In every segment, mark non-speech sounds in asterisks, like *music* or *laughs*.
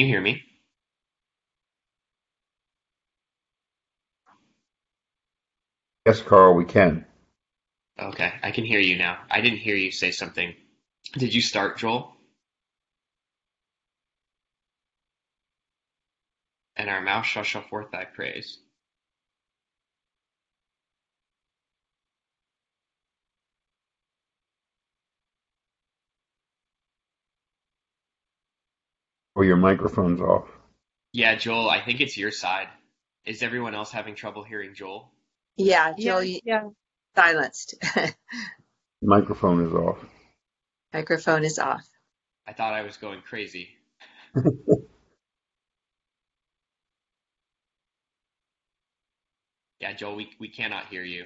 you hear me? Yes, Carl, we can. Okay, I can hear you now. I didn't hear you say something. Did you start, Joel? And our mouth shall show forth thy praise. Or your microphone's off. Yeah, Joel, I think it's your side. Is everyone else having trouble hearing Joel? Yeah, Yeah, Joel, you yeah. silenced. *laughs* Microphone is off. Microphone is off. I thought I was going crazy. *laughs* Yeah, Joel, we, we cannot hear you.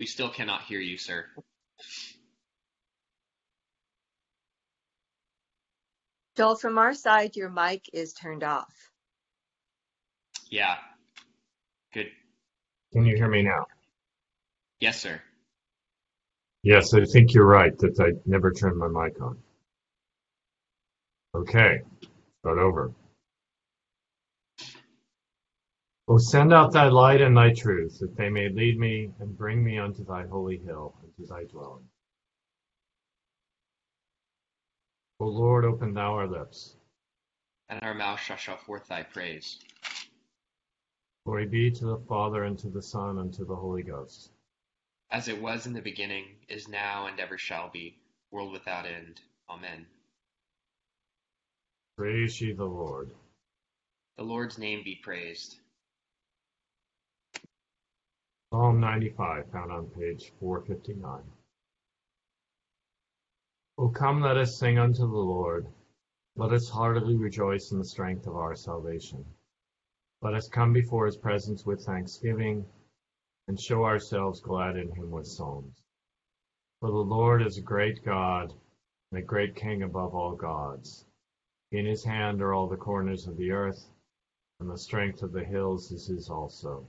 We still cannot hear you, sir. Joel, from our side, your mic is turned off. Yeah. Good. Can you hear me now? Yes, sir. Yes, I think you're right that I never turned my mic on. Okay, start over. O send out thy light and thy truth, that they may lead me and bring me unto thy holy hill and to thy dwelling. O Lord, open thou our lips. And our mouth shall show forth thy praise. Glory be to the Father, and to the Son, and to the Holy Ghost. As it was in the beginning, is now, and ever shall be, world without end. Amen. Praise ye the Lord. The Lord's name be praised. Psalm 95, found on page 459. O come, let us sing unto the Lord. Let us heartily rejoice in the strength of our salvation. Let us come before his presence with thanksgiving and show ourselves glad in him with psalms. For the Lord is a great God and a great King above all gods. In his hand are all the corners of the earth, and the strength of the hills is his also.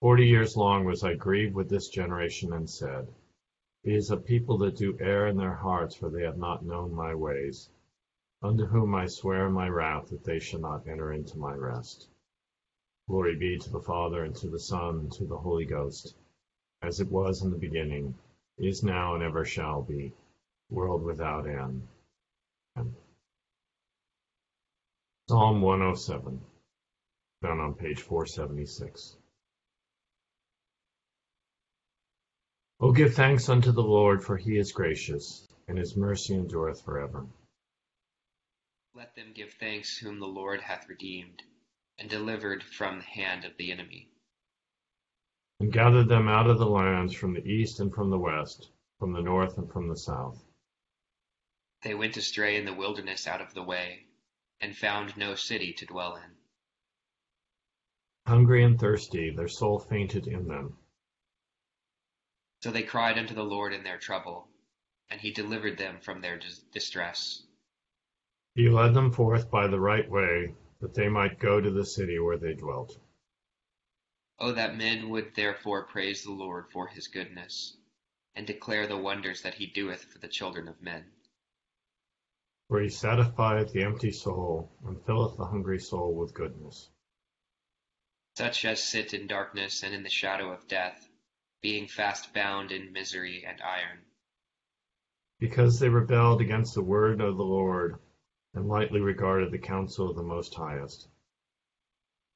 Forty years long was I grieved with this generation, and said, It is a people that do err in their hearts, for they have not known my ways. Unto whom I swear in my wrath that they shall not enter into my rest. Glory be to the Father, and to the Son, and to the Holy Ghost, as it was in the beginning, is now, and ever shall be, world without end. Amen. Psalm 107, found on page 476. O give thanks unto the Lord, for he is gracious, and his mercy endureth forever. Let them give thanks whom the Lord hath redeemed, and delivered from the hand of the enemy. And gathered them out of the lands from the east and from the west, from the north and from the south. They went astray in the wilderness out of the way, and found no city to dwell in. Hungry and thirsty, their soul fainted in them. So they cried unto the Lord in their trouble, and he delivered them from their dis- distress. He led them forth by the right way, that they might go to the city where they dwelt. O that men would therefore praise the Lord for his goodness, and declare the wonders that he doeth for the children of men. For he satisfieth the empty soul, and filleth the hungry soul with goodness. Such as sit in darkness and in the shadow of death, being fast bound in misery and iron. Because they rebelled against the word of the Lord, and lightly regarded the counsel of the Most Highest.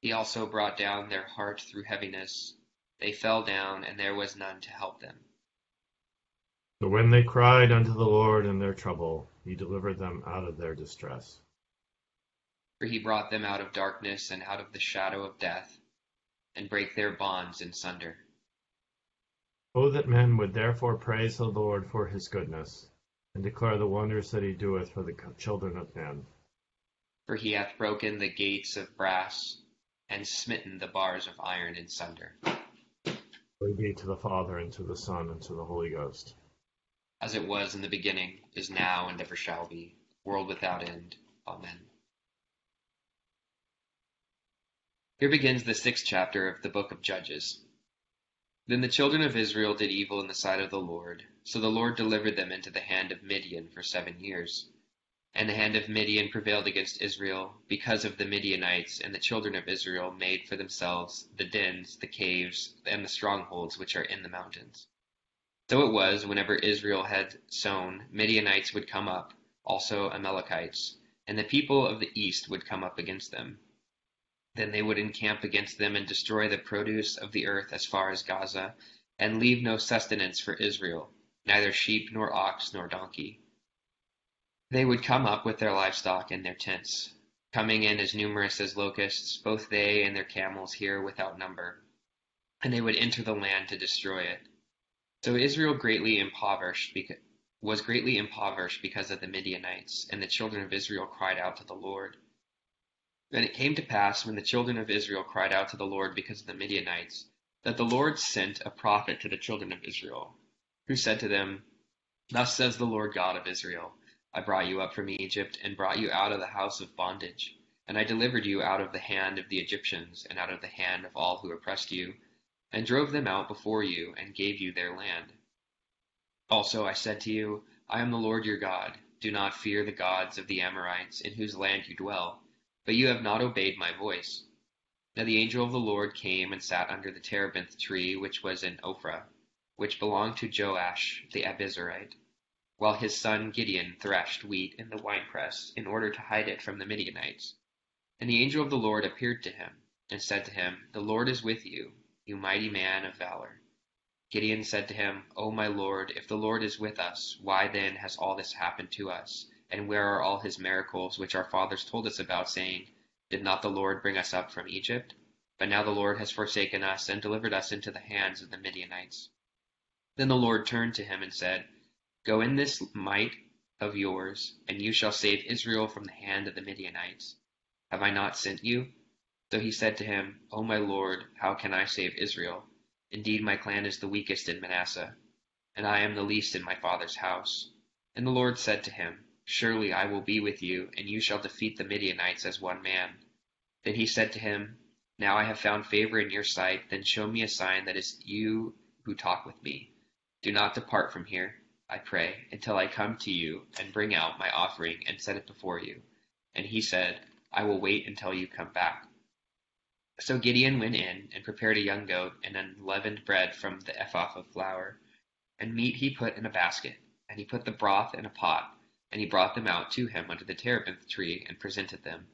He also brought down their heart through heaviness. They fell down, and there was none to help them. But when they cried unto the Lord in their trouble, he delivered them out of their distress. For he brought them out of darkness and out of the shadow of death, and brake their bonds in sunder. Oh, that men would therefore praise the Lord for his goodness, and declare the wonders that he doeth for the children of men. For he hath broken the gates of brass, and smitten the bars of iron in sunder. Glory be to the Father, and to the Son, and to the Holy Ghost. As it was in the beginning, is now, and ever shall be, world without end. Amen. Here begins the sixth chapter of the book of Judges. Then the children of Israel did evil in the sight of the Lord, so the Lord delivered them into the hand of Midian for seven years. And the hand of Midian prevailed against Israel because of the Midianites, and the children of Israel made for themselves the dens, the caves, and the strongholds which are in the mountains. So it was, whenever Israel had sown, Midianites would come up, also Amalekites, and the people of the east would come up against them. Then they would encamp against them and destroy the produce of the earth as far as Gaza, and leave no sustenance for Israel, neither sheep nor ox nor donkey. They would come up with their livestock and their tents, coming in as numerous as locusts, both they and their camels here without number, and they would enter the land to destroy it. So Israel greatly impoverished because, was greatly impoverished because of the Midianites, and the children of Israel cried out to the Lord. Then it came to pass, when the children of Israel cried out to the Lord because of the Midianites, that the Lord sent a prophet to the children of Israel, who said to them, Thus says the Lord God of Israel, I brought you up from Egypt, and brought you out of the house of bondage, and I delivered you out of the hand of the Egyptians, and out of the hand of all who oppressed you, and drove them out before you, and gave you their land. Also I said to you, I am the Lord your God. Do not fear the gods of the Amorites, in whose land you dwell. But you have not obeyed my voice. Now the angel of the Lord came and sat under the terebinth tree which was in Ophrah, which belonged to Joash the Abiezrite, while his son Gideon threshed wheat in the winepress in order to hide it from the Midianites. And the angel of the Lord appeared to him, and said to him, The Lord is with you, you mighty man of valor. Gideon said to him, O my Lord, if the Lord is with us, why then has all this happened to us? And where are all his miracles which our fathers told us about, saying, Did not the Lord bring us up from Egypt? But now the Lord has forsaken us and delivered us into the hands of the Midianites. Then the Lord turned to him and said, Go in this might of yours, and you shall save Israel from the hand of the Midianites. Have I not sent you? So he said to him, O my Lord, how can I save Israel? Indeed, my clan is the weakest in Manasseh, and I am the least in my father's house. And the Lord said to him, Surely I will be with you, and you shall defeat the Midianites as one man. Then he said to him, Now I have found favor in your sight, then show me a sign that is you who talk with me. Do not depart from here, I pray, until I come to you and bring out my offering and set it before you. And he said, I will wait until you come back. So Gideon went in and prepared a young goat and unleavened bread from the ephah of flour. And meat he put in a basket, and he put the broth in a pot, and he brought them out to him under the terebinth tree and presented them.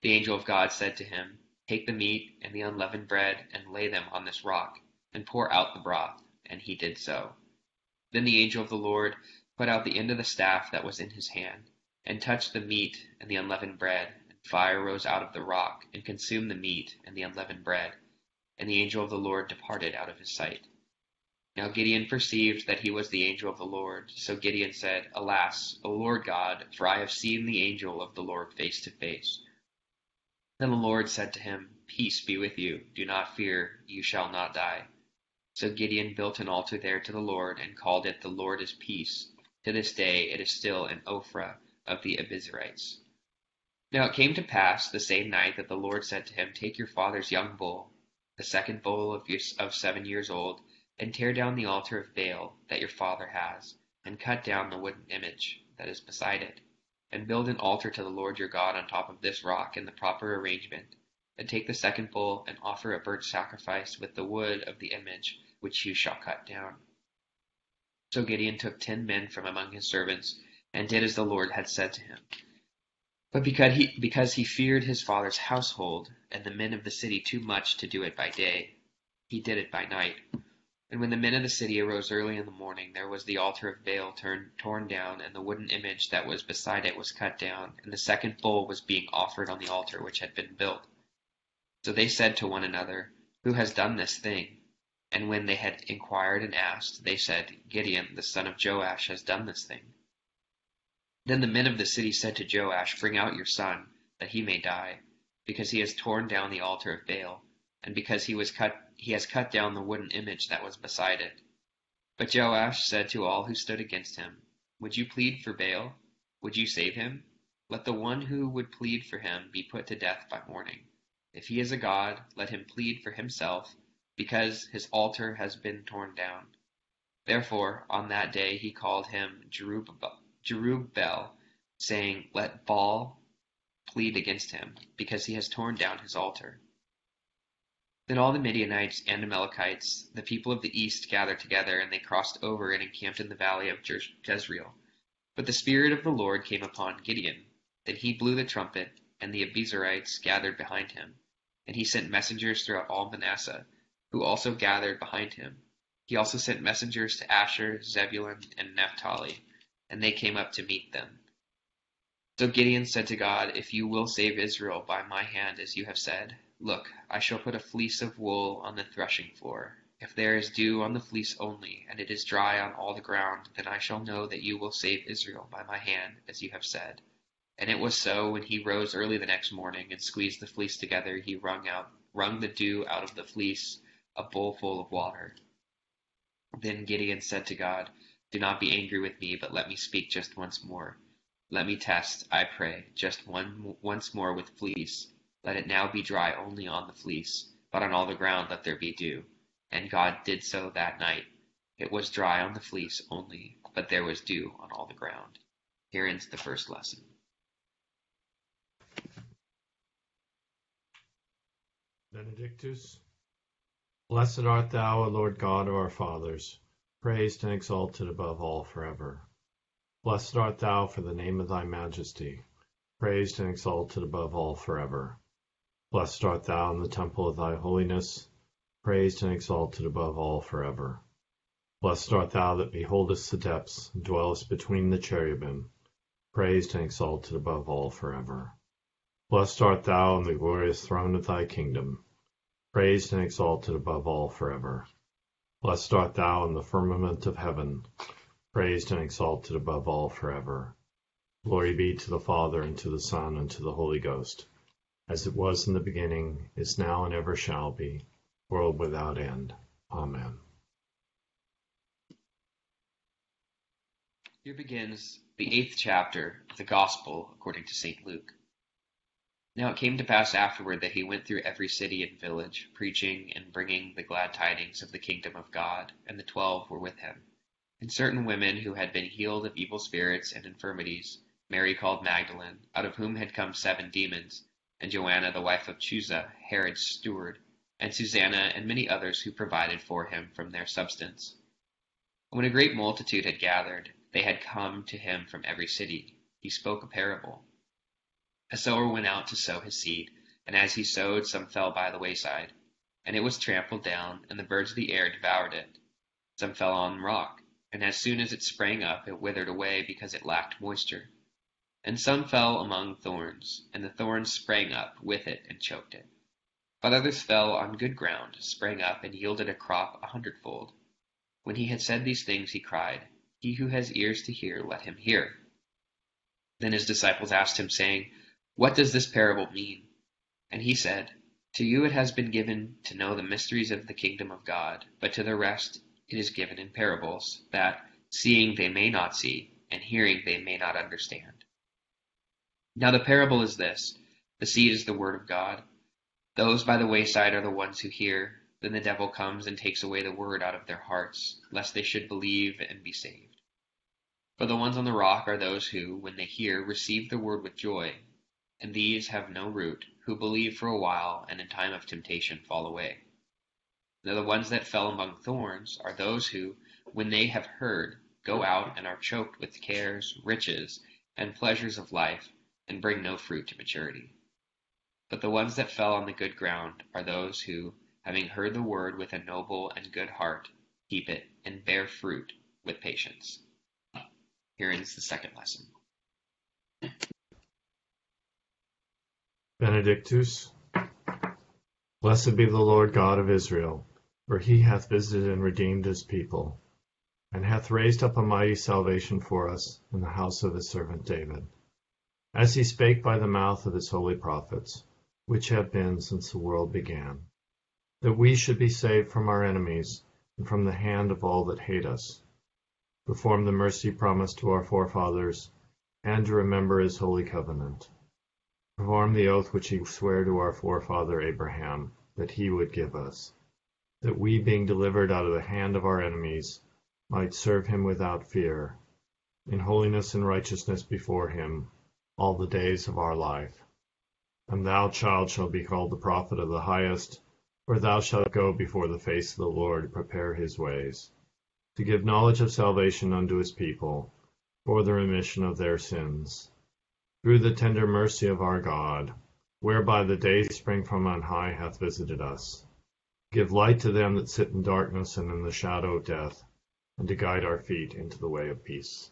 The angel of God said to him, Take the meat and the unleavened bread and lay them on this rock, and pour out the broth. And he did so. Then the angel of the Lord put out the end of the staff that was in his hand, and touched the meat and the unleavened bread, and Fire rose out of the rock, and consumed the meat and the unleavened bread, and the angel of the Lord departed out of his sight. Now Gideon perceived that he was the angel of the Lord. So Gideon said, Alas, O Lord God, for I have seen the angel of the Lord face to face. Then the Lord said to him, Peace be with you. Do not fear, you shall not die. So Gideon built an altar there to the Lord, and called it, The Lord is Peace. To this day it is still an Ophrah of the Abiezrites. Now it came to pass the same night that the Lord said to him, Take your father's young bull, the second bull of, your, of seven years old, and tear down the altar of Baal that your father has, and cut down the wooden image that is beside it, and build an altar to the Lord your God on top of this rock in the proper arrangement. And take the second bull and offer a burnt sacrifice with the wood of the image which you shall cut down. So Gideon took ten men from among his servants, and did as the Lord had said to him. But because he, because he feared his father's household and the men of the city too much to do it by day, he did it by night. And when the men of the city arose early in the morning, there was the altar of Baal torn down, and the wooden image that was beside it was cut down, and the second bull was being offered on the altar which had been built. So they said to one another, Who has done this thing? And when they had inquired and asked, they said, Gideon, the son of Joash, has done this thing. Then the men of the city said to Joash, Bring out your son, that he may die, because he has torn down the altar of Baal, and because he was cut he has cut down the wooden image that was beside it. But Joash said to all who stood against him, Would you plead for Baal? Would you save him? Let the one who would plead for him be put to death by morning. If he is a god, let him plead for himself, because his altar has been torn down. Therefore, on that day he called him Jerubbaal Jerubbaal, saying, Let Baal plead against him, because he has torn down his altar. Then all the Midianites and Amalekites, the people of the east, gathered together, and they crossed over and encamped in the valley of Jezreel. But the Spirit of the Lord came upon Gideon. Then he blew the trumpet, and the Abiezrites gathered behind him. And he sent messengers throughout all Manasseh, who also gathered behind him. He also sent messengers to Asher, Zebulun, and Naphtali and they came up to meet them. So Gideon said to God, If you will save Israel by my hand, as you have said, look, I shall put a fleece of wool on the threshing floor. If there is dew on the fleece only, and it is dry on all the ground, then I shall know that you will save Israel by my hand, as you have said. And it was so, when he rose early the next morning and squeezed the fleece together, he wrung out wrung the dew out of the fleece, a bowl full of water. Then Gideon said to God, do not be angry with me, but let me speak just once more. Let me test, I pray, just one once more with fleece. Let it now be dry only on the fleece, but on all the ground let there be dew. And God did so that night. It was dry on the fleece only, but there was dew on all the ground. Here ends the first lesson. Benedictus. Blessed art thou, O Lord God of our fathers praised and exalted above all forever. Blessed art thou for the name of thy majesty, praised and exalted above all forever. Blessed art thou in the temple of thy holiness, praised and exalted above all forever. Blessed art thou that beholdest the depths, and dwellest between the cherubim, praised and exalted above all forever. Blessed art thou in the glorious throne of thy kingdom, praised and exalted above all forever. Blessed art thou in the firmament of heaven, praised and exalted above all forever. Glory be to the Father, and to the Son, and to the Holy Ghost, as it was in the beginning, is now, and ever shall be, world without end. Amen. Here begins the eighth chapter of the Gospel according to St. Luke. Now it came to pass afterward that he went through every city and village, preaching and bringing the glad tidings of the kingdom of God, and the twelve were with him. And certain women who had been healed of evil spirits and infirmities, Mary called Magdalene, out of whom had come seven demons, and Joanna the wife of Chuza, Herod's steward, and Susanna, and many others who provided for him from their substance. When a great multitude had gathered, they had come to him from every city. He spoke a parable. A sower went out to sow his seed, and as he sowed, some fell by the wayside, and it was trampled down, and the birds of the air devoured it. Some fell on rock, and as soon as it sprang up, it withered away because it lacked moisture. And some fell among thorns, and the thorns sprang up with it and choked it. But others fell on good ground, sprang up, and yielded a crop a hundredfold. When he had said these things, he cried, He who has ears to hear, let him hear. Then his disciples asked him, saying, what does this parable mean? And he said, To you it has been given to know the mysteries of the kingdom of God, but to the rest it is given in parables, that, seeing they may not see, and hearing they may not understand. Now the parable is this the seed is the word of God. Those by the wayside are the ones who hear. Then the devil comes and takes away the word out of their hearts, lest they should believe and be saved. But the ones on the rock are those who, when they hear, receive the word with joy and these have no root, who believe for a while, and in time of temptation fall away. Now the ones that fell among thorns are those who, when they have heard, go out and are choked with cares, riches, and pleasures of life, and bring no fruit to maturity. But the ones that fell on the good ground are those who, having heard the word with a noble and good heart, keep it and bear fruit with patience. Here ends the second lesson. Benedictus. Blessed be the Lord God of Israel, for he hath visited and redeemed his people, and hath raised up a mighty salvation for us in the house of his servant David, as he spake by the mouth of his holy prophets, which have been since the world began, that we should be saved from our enemies and from the hand of all that hate us, perform the mercy promised to our forefathers, and to remember his holy covenant perform the oath which he sware to our forefather Abraham, that he would give us, that we, being delivered out of the hand of our enemies, might serve him without fear, in holiness and righteousness before him, all the days of our life. And thou, child, shalt be called the prophet of the highest, for thou shalt go before the face of the Lord to prepare his ways, to give knowledge of salvation unto his people, for the remission of their sins through the tender mercy of our God, whereby the day spring from on high hath visited us. Give light to them that sit in darkness and in the shadow of death, and to guide our feet into the way of peace.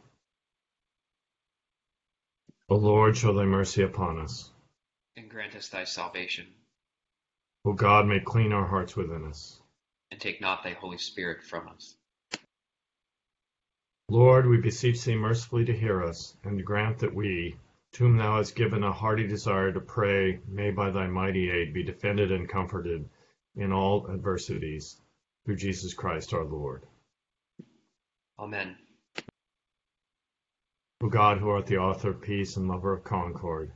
O Lord, show thy mercy upon us. And grant us thy salvation. O God, make clean our hearts within us. And take not thy Holy Spirit from us. Lord, we beseech thee mercifully to hear us, and grant that we, to whom thou hast given a hearty desire to pray, may by thy mighty aid be defended and comforted in all adversities, through Jesus Christ our Lord. Amen. O God, who art the author of peace and lover of concord,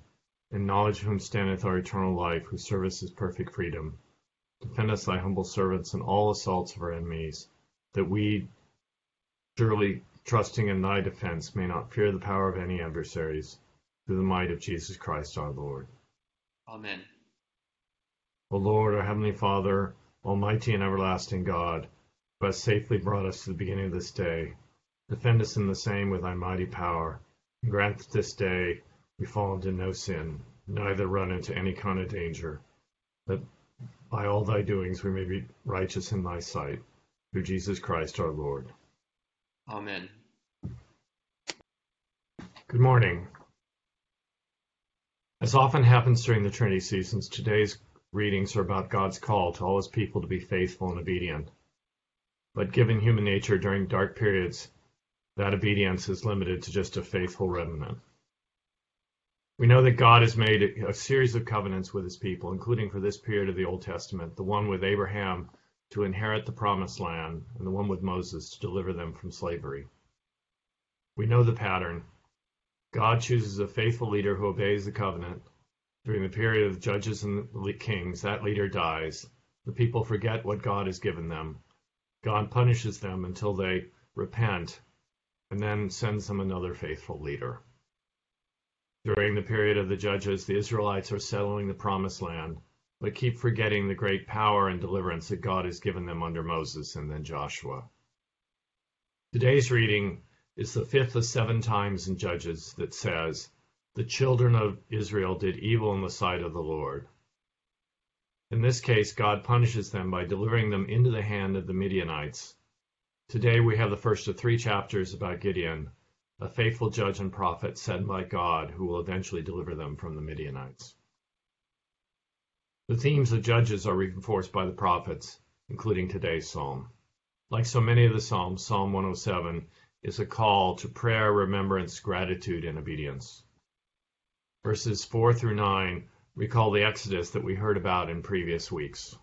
in knowledge of whom standeth our eternal life, whose service is perfect freedom, defend us, thy humble servants, in all assaults of our enemies, that we, surely trusting in thy defense, may not fear the power of any adversaries, through the might of Jesus Christ our Lord. Amen. O Lord, our heavenly Father, almighty and everlasting God, who hast safely brought us to the beginning of this day, defend us in the same with thy mighty power, and grant that this day we fall into no sin, neither run into any kind of danger, that by all thy doings we may be righteous in thy sight, through Jesus Christ our Lord. Amen. Good morning. As often happens during the Trinity seasons, today's readings are about God's call to all his people to be faithful and obedient. But given human nature during dark periods, that obedience is limited to just a faithful remnant. We know that God has made a series of covenants with his people, including for this period of the Old Testament, the one with Abraham to inherit the promised land, and the one with Moses to deliver them from slavery. We know the pattern. God chooses a faithful leader who obeys the covenant. During the period of the judges and kings, that leader dies. The people forget what God has given them. God punishes them until they repent and then sends them another faithful leader. During the period of the judges, the Israelites are settling the promised land, but keep forgetting the great power and deliverance that God has given them under Moses and then Joshua. Today's reading is the fifth of seven times in Judges that says, The children of Israel did evil in the sight of the Lord. In this case, God punishes them by delivering them into the hand of the Midianites. Today we have the first of three chapters about Gideon, a faithful judge and prophet sent by God who will eventually deliver them from the Midianites. The themes of Judges are reinforced by the prophets, including today's psalm. Like so many of the psalms, Psalm 107 is a call to prayer, remembrance, gratitude, and obedience. Verses 4 through 9 recall the Exodus that we heard about in previous weeks.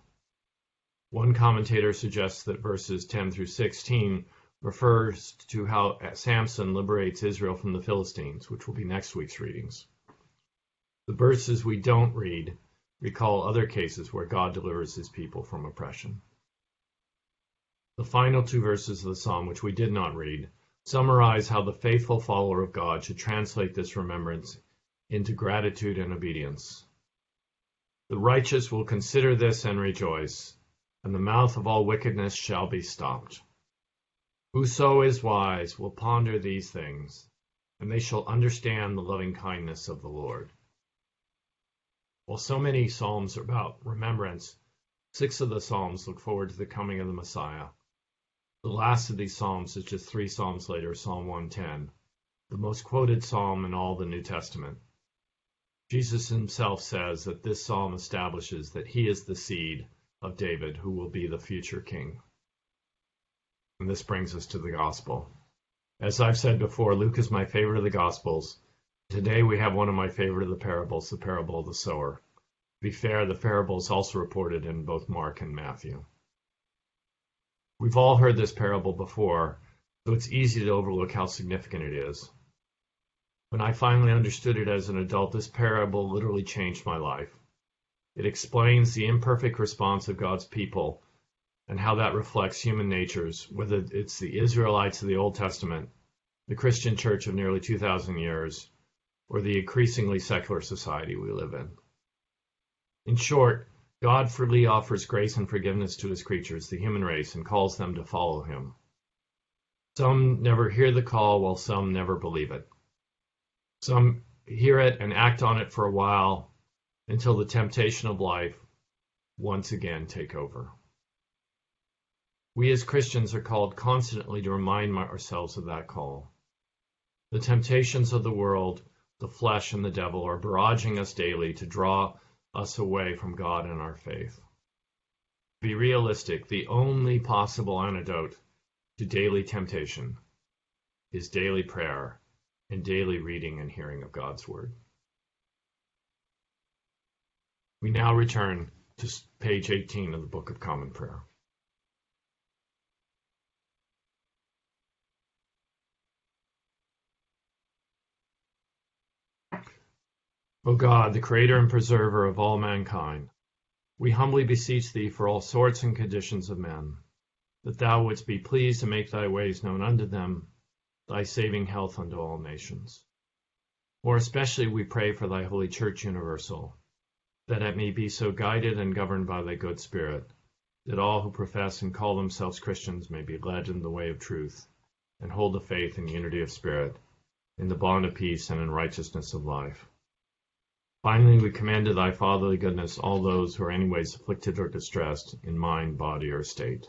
One commentator suggests that verses 10 through 16 refers to how Samson liberates Israel from the Philistines, which will be next week's readings. The verses we don't read recall other cases where God delivers his people from oppression. The final two verses of the psalm, which we did not read, summarize how the faithful follower of God should translate this remembrance into gratitude and obedience. The righteous will consider this and rejoice, and the mouth of all wickedness shall be stopped. Whoso is wise will ponder these things, and they shall understand the loving kindness of the Lord. While so many psalms are about remembrance, six of the psalms look forward to the coming of the Messiah. The last of these psalms is just three psalms later, Psalm 110, the most quoted psalm in all the New Testament. Jesus himself says that this psalm establishes that he is the seed of David who will be the future king. And this brings us to the gospel. As I've said before, Luke is my favorite of the gospels. Today we have one of my favorite of the parables, the parable of the sower. To be fair, the parable is also reported in both Mark and Matthew. We've all heard this parable before, so it's easy to overlook how significant it is. When I finally understood it as an adult, this parable literally changed my life. It explains the imperfect response of God's people and how that reflects human natures, whether it's the Israelites of the Old Testament, the Christian church of nearly 2,000 years, or the increasingly secular society we live in. In short, God freely offers grace and forgiveness to his creatures, the human race, and calls them to follow him. Some never hear the call, while some never believe it. Some hear it and act on it for a while until the temptation of life once again take over. We as Christians are called constantly to remind ourselves of that call. The temptations of the world, the flesh, and the devil are barraging us daily to draw us away from God and our faith. Be realistic, the only possible antidote to daily temptation is daily prayer and daily reading and hearing of God's Word. We now return to page 18 of the Book of Common Prayer. O God, the creator and preserver of all mankind, we humbly beseech thee for all sorts and conditions of men, that thou wouldst be pleased to make thy ways known unto them, thy saving health unto all nations. More especially we pray for thy holy church universal, that it may be so guided and governed by thy good spirit, that all who profess and call themselves Christians may be led in the way of truth, and hold the faith in unity of spirit, in the bond of peace and in righteousness of life Finally, we commend to thy fatherly goodness all those who are anyways afflicted or distressed in mind, body, or state.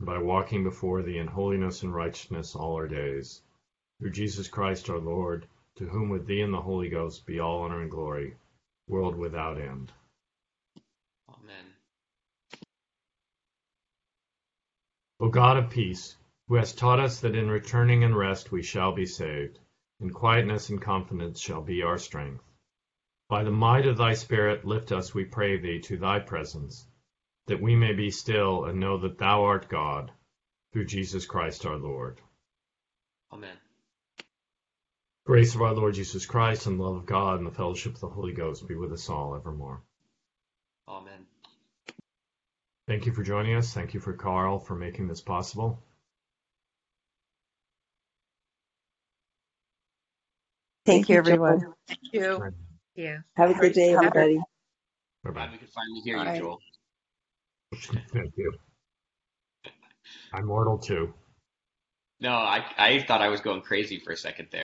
by walking before thee in holiness and righteousness all our days. Through Jesus Christ our Lord, to whom with thee and the Holy Ghost be all honor and glory, world without end. Amen. O God of peace, who hast taught us that in returning and rest we shall be saved, in quietness and confidence shall be our strength. By the might of thy Spirit lift us, we pray thee, to thy presence, that we may be still and know that thou art God, through Jesus Christ our Lord. Amen. Grace of our Lord Jesus Christ and love of God and the fellowship of the Holy Ghost be with us all evermore. Amen. Thank you for joining us. Thank you for Carl for making this possible. Thank you, everyone. Thank you. Bye you. Have a good day, everybody. Glad bye. we could finally hear Bye. you, Joel. Thank you. I'm mortal too. No, I I thought I was going crazy for a second there.